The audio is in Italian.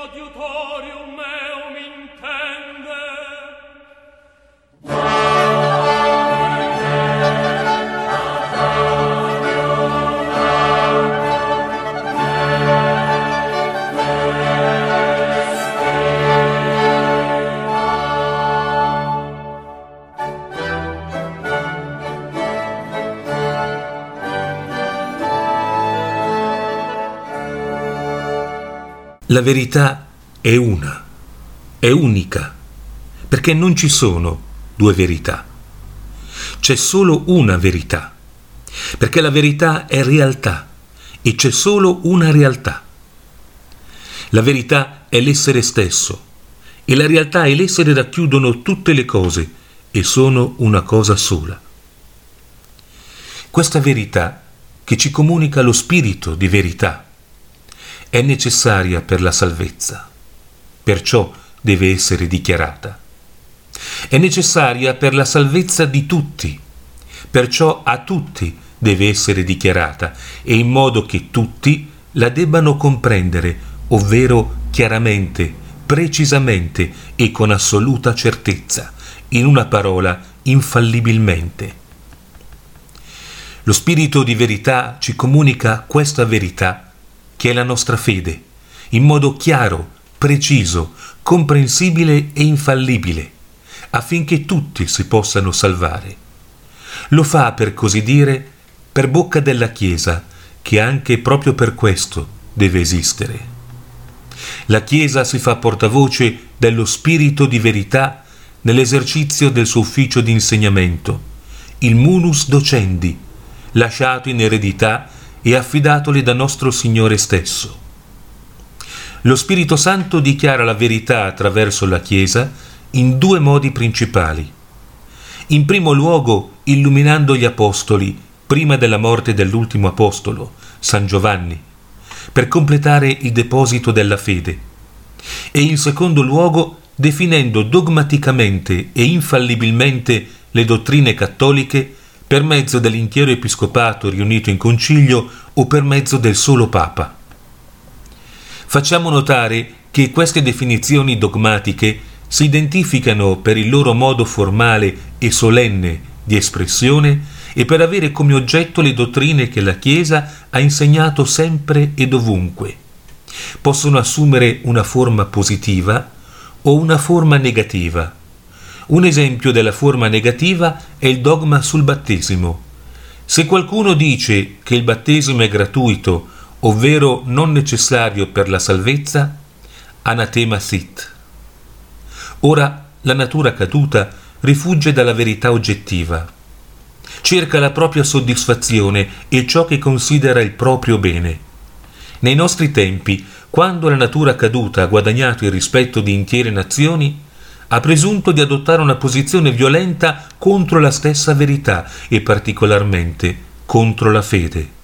You l'audiutor La verità è una, è unica, perché non ci sono due verità. C'è solo una verità, perché la verità è realtà e c'è solo una realtà. La verità è l'essere stesso e la realtà e l'essere racchiudono tutte le cose e sono una cosa sola. Questa verità che ci comunica lo spirito di verità è necessaria per la salvezza, perciò deve essere dichiarata. È necessaria per la salvezza di tutti, perciò a tutti deve essere dichiarata e in modo che tutti la debbano comprendere, ovvero chiaramente, precisamente e con assoluta certezza, in una parola infallibilmente. Lo Spirito di verità ci comunica questa verità che è la nostra fede, in modo chiaro, preciso, comprensibile e infallibile, affinché tutti si possano salvare. Lo fa, per così dire, per bocca della Chiesa, che anche proprio per questo deve esistere. La Chiesa si fa portavoce dello spirito di verità nell'esercizio del suo ufficio di insegnamento, il munus docendi, lasciato in eredità e affidatoli da nostro Signore stesso. Lo Spirito Santo dichiara la verità attraverso la Chiesa in due modi principali. In primo luogo, illuminando gli Apostoli prima della morte dell'ultimo Apostolo, San Giovanni, per completare il deposito della fede. E in secondo luogo, definendo dogmaticamente e infallibilmente le dottrine cattoliche per mezzo dell'intero episcopato riunito in concilio o per mezzo del solo Papa. Facciamo notare che queste definizioni dogmatiche si identificano per il loro modo formale e solenne di espressione e per avere come oggetto le dottrine che la Chiesa ha insegnato sempre e dovunque. Possono assumere una forma positiva o una forma negativa un esempio della forma negativa è il dogma sul battesimo. Se qualcuno dice che il battesimo è gratuito, ovvero non necessario per la salvezza, anatema sit. Ora la natura caduta rifugge dalla verità oggettiva. Cerca la propria soddisfazione e ciò che considera il proprio bene. Nei nostri tempi, quando la natura caduta ha guadagnato il rispetto di intere nazioni, ha presunto di adottare una posizione violenta contro la stessa verità e particolarmente contro la fede.